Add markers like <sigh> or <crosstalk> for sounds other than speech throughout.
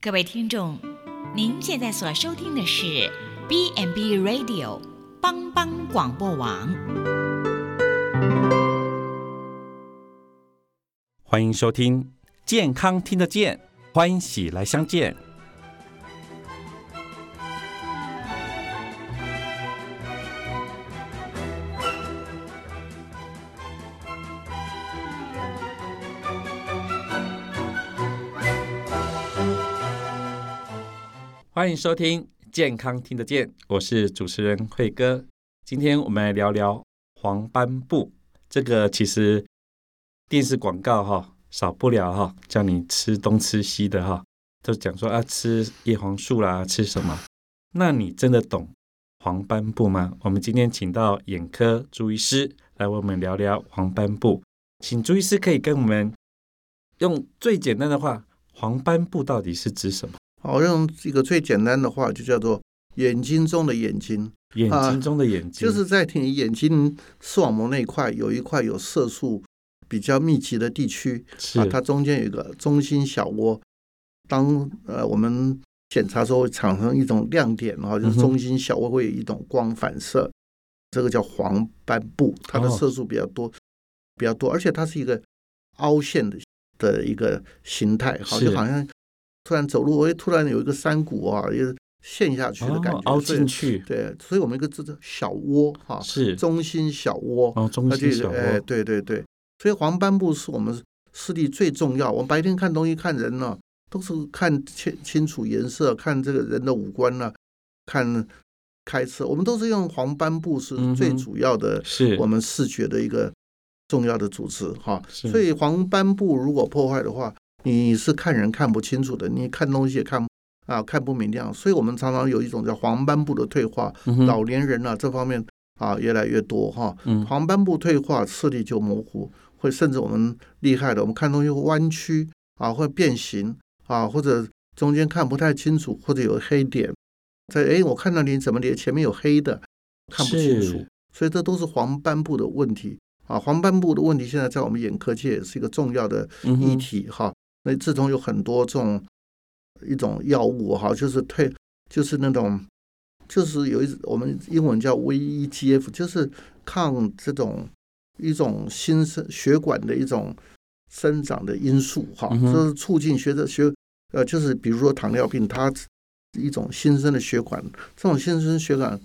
各位听众，您现在所收听的是 B n B Radio 帮帮广播网。欢迎收听健康听得见，欢喜来相见。欢迎收听健康听得见，我是主持人慧哥。今天我们来聊聊黄斑部。这个其实电视广告哈少不了哈，叫你吃东吃西的哈，都讲说啊吃叶黄素啦，吃什么？那你真的懂黄斑部吗？我们今天请到眼科朱医师来为我们聊聊黄斑部，请朱医师可以跟我们用最简单的话，黄斑部到底是指什么？好，用一个最简单的话，就叫做眼睛中的眼睛，眼睛中的眼睛，就是在你眼睛视网膜那一块有一块有色素比较密集的地区是。啊，它中间有一个中心小窝。当呃我们检查时候会产生一种亮点然后，就是中心小窝会有一种光反射，这个叫黄斑部，它的哦色素比较多，比较多，而且它是一个凹陷的的一个形态，好，是。就好像突然走路，哎，突然有一个山谷啊，也陷下去的感觉，哦凹进去，对，所以我们一个字叫小窝哈，是。中心小窝，哦，中心小窝，对对对，所以黄斑部是我们视力最重要。我们白天看东西看人呢、都是看清清楚颜色，看这个人的五官呢、看开车，我们都是用黄斑部是最主要的，是。我们视觉的一个重要的组织哈。是。所以黄斑部如果破坏的话，你是看人看不清楚的，你看东西也看啊看不明亮。所以我们常常有一种叫黄斑部的退化，嗯老年人啊这方面啊越来越多哈。嗯黄斑部退化，视力就模糊，会甚至我们厉害的，我们看东西会弯曲啊，会变形啊，或者中间看不太清楚，或者有黑点。在哎，我看到你怎么你前面有黑的，看不清楚，所以这都是黄斑部的问题啊。黄斑部的问题现在在我们眼科界也是一个重要的议题哈。那自从有很多这种一种药物哈，就是退，就是那种，就是有一我们英文叫 VEGF，就是抗这种一种新生血管的一种生长的因素哈，嗯就是促进血的血呃，就是比如说糖尿病，它一种新生的血管，这种新生血管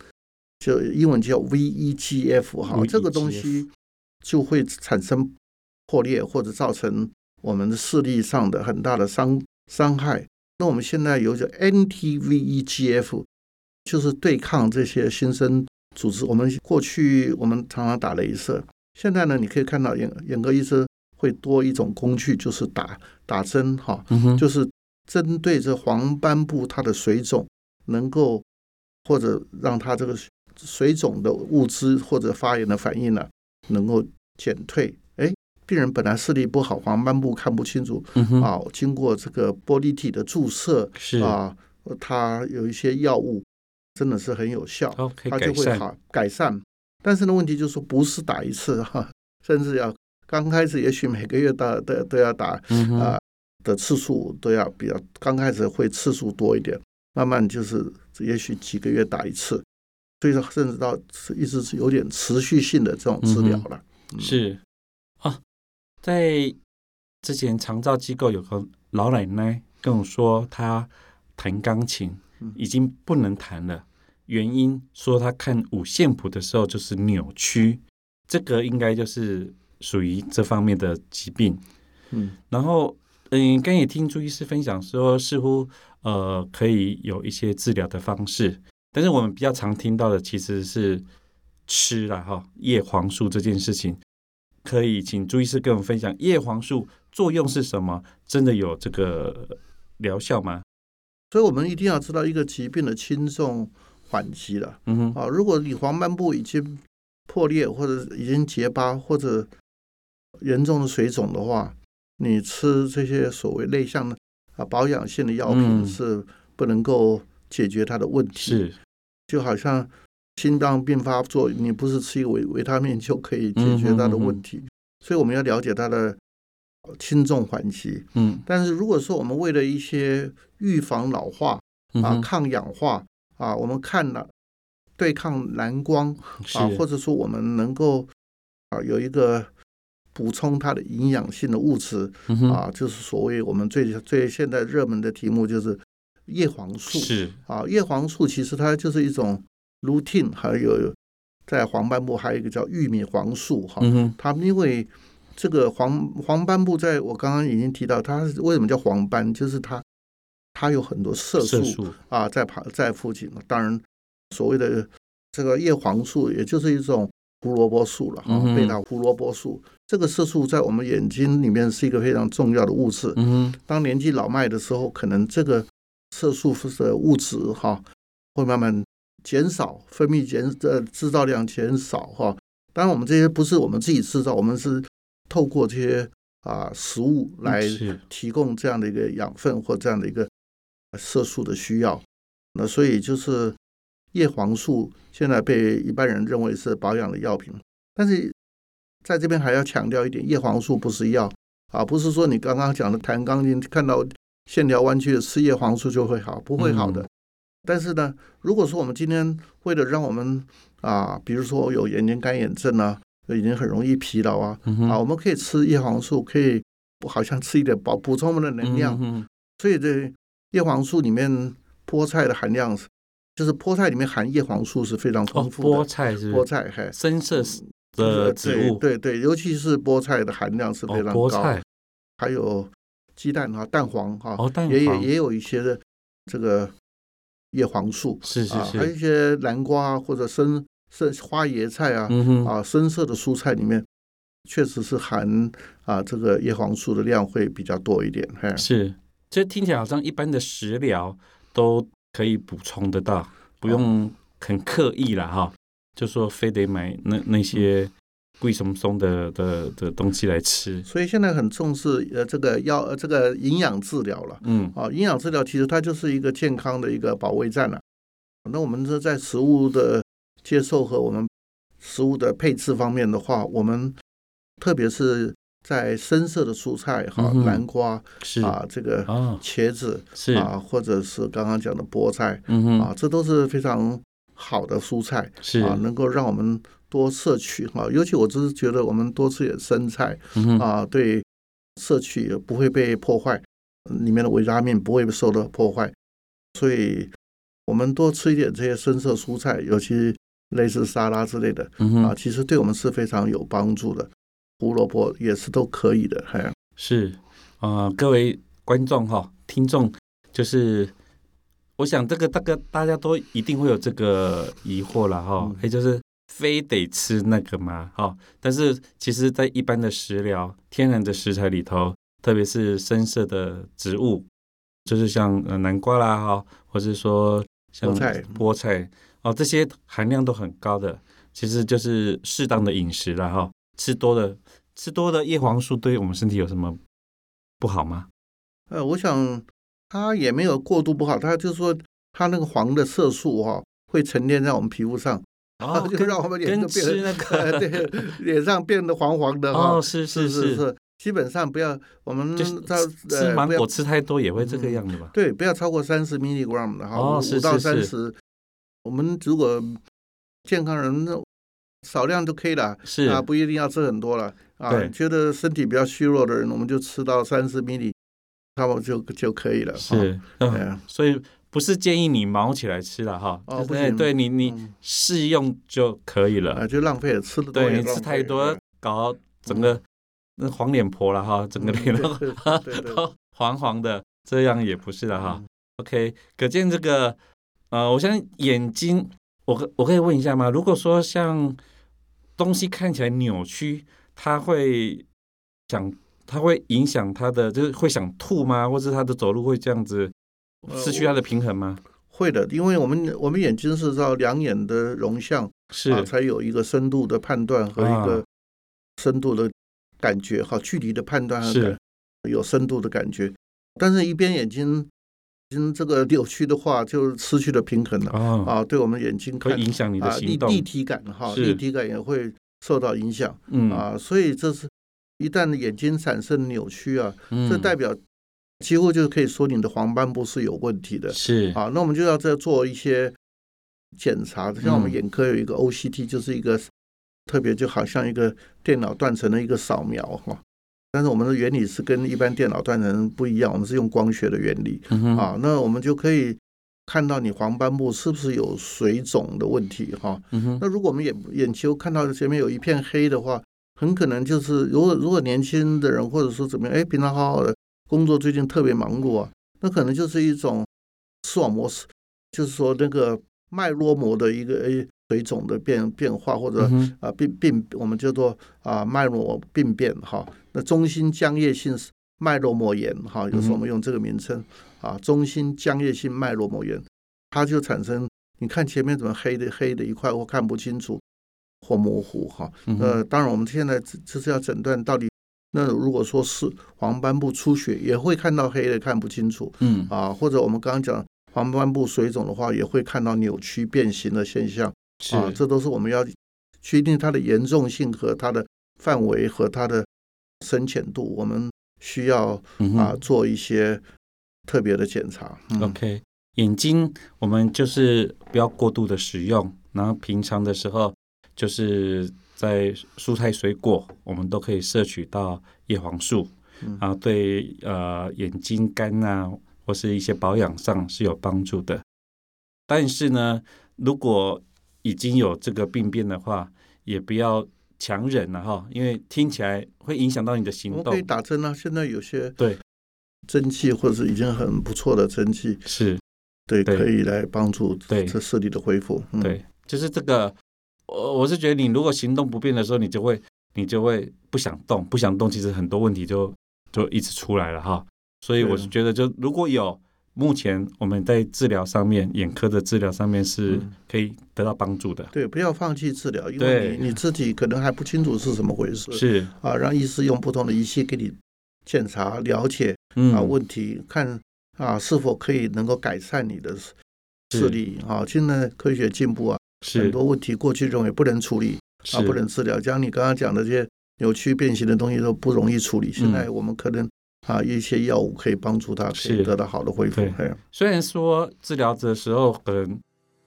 就英文叫 VEGF 哈，这个东西就会产生破裂或者造成我们的视力上的很大的伤伤害。那我们现在有叫 anti-VEGF，就是对抗这些新生组织。我们过去我们常常打镭射，现在呢，你可以看到眼眼科医生会多一种工具，就是打打针哈，就是针对这黄斑部它的水肿，能够或者让它这个水肿的物质或者发炎的反应呢，能够减退。哎，病人本来视力不好，黄斑部看不清楚嗯，啊，经过这个玻璃体的注射是。啊，它有一些药物真的是很有效，哦，它，就会好改善。但是呢，问题就是说不是打一次 <laughs> 哈，甚至要刚开始也许每个月打都都要打啊的次数都要比较，刚开始会次数多一点，慢慢就是也许几个月打一次，所以说甚至到一直是有点持续性的这种治疗了。嗯是。啊，在之前长照机构有个老奶奶跟我说，她弹钢琴嗯。已经不能弹了，原因说她看五线谱的时候就是扭曲，这个应该就是属于这方面的疾病。嗯。然后，嗯，刚也听朱医师分享说，似乎呃可以有一些治疗的方式，但是我们比较常听到的其实是吃了哈叶黄素这件事情，可以请朱医师跟我们分享叶黄素作用是什么？真的有这个疗效吗？所以我们一定要知道一个疾病的轻重缓急了嗯哼，啊。如果你黄斑部已经破裂或者已经结疤或者严重的水肿的话，你吃这些所谓内向的啊保养性的药品嗯是不能够解决它的问题。是，就好像心脏病发作，你不是吃一个维维他命就可以解决它的问题。所以我们要了解它的轻重缓急。嗯。但是如果说我们为了一些预防老化啊、嗯抗氧化啊，我们看了对抗蓝光啊，或者说我们能够啊有一个补充它的营养性的物质嗯啊，就是所谓我们最最现在热门的题目就是叶黄素。是。啊，叶黄素其实它就是一种 lutein，还有在黄斑部还有一个叫玉米黄素哈，它们因为这个黄黄斑部，在我刚刚已经提到，它是为什么叫黄斑，就是它它有很多色素啊在旁在附近。当然，所谓的这个叶黄素，也就是一种胡萝卜素了哈贝塔胡萝卜素。这个色素在我们眼睛里面是一个非常重要的物质。嗯当年纪老迈的时候，可能这个色素的物质哈会慢慢减少，分泌减呃制造量减少哈。当然，我们这些不是我们自己制造，我们是透过这些啊食物来提供这样的一个养分或这样的一个色素的需要。那所以就是叶黄素现在被一般人认为是保养的药品，但是在这边还要强调一点，叶黄素不是药啊，不是说你刚刚讲的弹钢琴看到线条弯曲的吃叶黄素就会好，不会好的。嗯但是呢，如果说我们今天为了让我们啊，比如说有眼睛干眼症啊，已经很容易疲劳啊，嗯啊，我们可以吃叶黄素，可以好像吃一点补补充我们的能量。嗯所以这叶黄素里面菠菜的含量是，就是菠菜里面含叶黄素是非常哦丰富的。菠菜是是菠菜，嘿，深色的植物对对对，尤其是菠菜的含量是哦非常高。还有鸡蛋啊，蛋黄哈，哦蛋黄也也也有一些的这个叶黄素啊，是是是。还有一些南瓜啊或者深深花椰菜啊、啊深色的蔬菜里面，确实是含啊这个叶黄素的量会比较多一点。嘿，是这听起来好像一般的食疗都可以补充得到，不用很刻意了哈，就说非得买那那些贵松松的的的东西来吃。所以现在很重视呃这个药呃这个营养治疗了。嗯。啊，营养治疗其实它就是一个健康的一个保卫战了、那我们这在食物的接受和我们食物的配置方面的话，我们特别是在深色的蔬菜哈，南瓜是。啊，这个哦。茄子是。啊，或者是刚刚讲的菠菜嗯哼。啊，这都是非常好的蔬菜是。啊，能够让我们多摄取哈。尤其我只是觉得我们多吃点生菜嗯啊，对摄取也不会被破坏，里面的维他命不会受到破坏，所以我们多吃一点这些深色蔬菜，尤其类似沙拉之类的啊，嗯哼其实对我们是非常有帮助的。胡萝卜也是都可以的，哎，是啊、呃各位观众哈、听众，就是我想这个大概大家都一定会有这个疑惑了哈嗯，也、就是非得吃那个吗？哈、但是其实，在一般的食疗、天然的食材里头，特别是深色的植物，就是像呃南瓜啦哈，或是说像菠菜菠菜哦，这些含量都很高的，其实就是适当的饮食了哈，吃多了吃多的叶黄素对我们身体有什么不好吗？呃，我想它也没有过度不好，它就是说它那个黄的色素哈、会沉淀在我们皮肤上，哦，<laughs> 就让我们脸就变得、<laughs> 个对脸上变得黄黄的哈、哦，是是是是，基本上不要我们就是到吃芒果吃太多也会这个样子吧？对，不要超过三十 milligram 的哈，五到三十。我们如果健康人少量就可以了，是啊，不一定要吃很多了啊。觉得身体比较虚弱的人，我们就吃到三十 milli，差不多就就可以了。哈，是，对嗯，啊，所以不是建议你毛起来吃了哈，哦不行对你你嗯适用就可以啊，了。就浪费了，吃的多对你吃太多，搞整个那黄脸婆了哈，整个嗯脸 <laughs> 都黄黄的，这样也不是的哈嗯。OK，可见这个呃，我相信眼睛，我可我可以问一下吗？如果说像东西看起来扭曲，它会想，它会影响它的，就是会想吐吗？或是它的走路会这样子呃失去它的平衡吗？会的，因为我们我们眼睛是照两眼的容像是啊，才有一个深度的判断和一个啊深度的感觉哈，距离的判断和是有深度的感觉。但是，一边眼睛睛这个扭曲的话，就失去了平衡了哦，啊，对我们眼睛看会影响你的啊立行动。立体感哈，立体感也会受到影响嗯，啊，所以这是一旦眼睛产生扭曲啊，嗯这代表几乎就可以说你的黄斑部是有问题的。是啊，那我们就要再做一些检查，像我们嗯眼科有一个 OCT，就是一个特别就好像一个电脑断层的一个扫描哈。但是我们的原理是跟一般电脑断层不一样，我们是用光学的原理啊。那我们就可以看到你黄斑部是不是有水肿的问题哈。那如果我们眼眼球看到前面有一片黑的话，很可能就是如果如果年轻的人或者说怎么样，哎，平常好好的工作，最近特别忙碌啊，那可能就是一种视网膜，就是说那个脉络膜的一个诶水肿的变变化，或者啊病病我们叫做啊脉络病变哈。那中心浆液性脉络膜炎哈，有时候我们用这个名称啊，中心浆液性脉络膜炎，它就产生你看前面怎么黑的黑的一块或看不清楚或模糊哈。呃，当然我们现在只就是要诊断到底。那如果说是黄斑部出血，也会看到黑的看不清楚嗯。啊，或者我们刚刚讲黄斑部水肿的话，也会看到扭曲变形的现象是啊，这都是我们要确定它的严重性和它的范围和它的深浅度，我们需要啊做一些特别的检查。嗯。OK，眼睛我们就是不要过度的使用，然后平常的时候就是在蔬菜水果，我们都可以摄取到叶黄素，嗯啊，对呃眼睛干啊或是一些保养上是有帮助的。但是呢，如果已经有这个病变的话，也不要强忍了哈，因为听起来会影响到你的行我们可以。打针啊，现在有些对蒸汽或者是已经很不错的蒸汽，是，对，对可以来帮助对这视力的恢复。嗯，对，就是这个，我我是觉得你如果行动不便的时候，你就会你就会不想动，不想动，其实很多问题就就一直出来了哈。所以我是觉得，就如果有目前我们在治疗上面，眼科的治疗上面是嗯可以得到帮助的。对，不要放弃治疗，因为你你自己可能还不清楚是怎么回事。是，啊，让医师用不同的仪器给你检查、了解嗯啊问题，看啊是否可以能够改善你的视视力啊。现在科学进步啊，很多问题过去认为不能处理啊，不能治疗，像你刚刚讲的这些扭曲变形的东西都不容易处理。现在我们可能啊一些药物可以帮助它可以得到好的恢复虽然说治疗的时候可能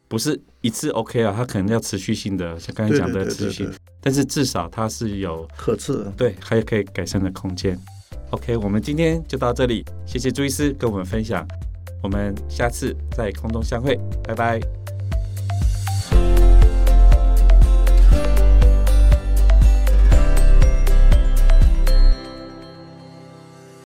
不是一次 OK 啊，它可能要持续性的，像刚才对讲的持续性对，，但是至少它是有可治。对，还有可以改善的空间。OK，我们今天就到这里，谢谢朱医师跟我们分享，我们下次在空中相会，拜拜。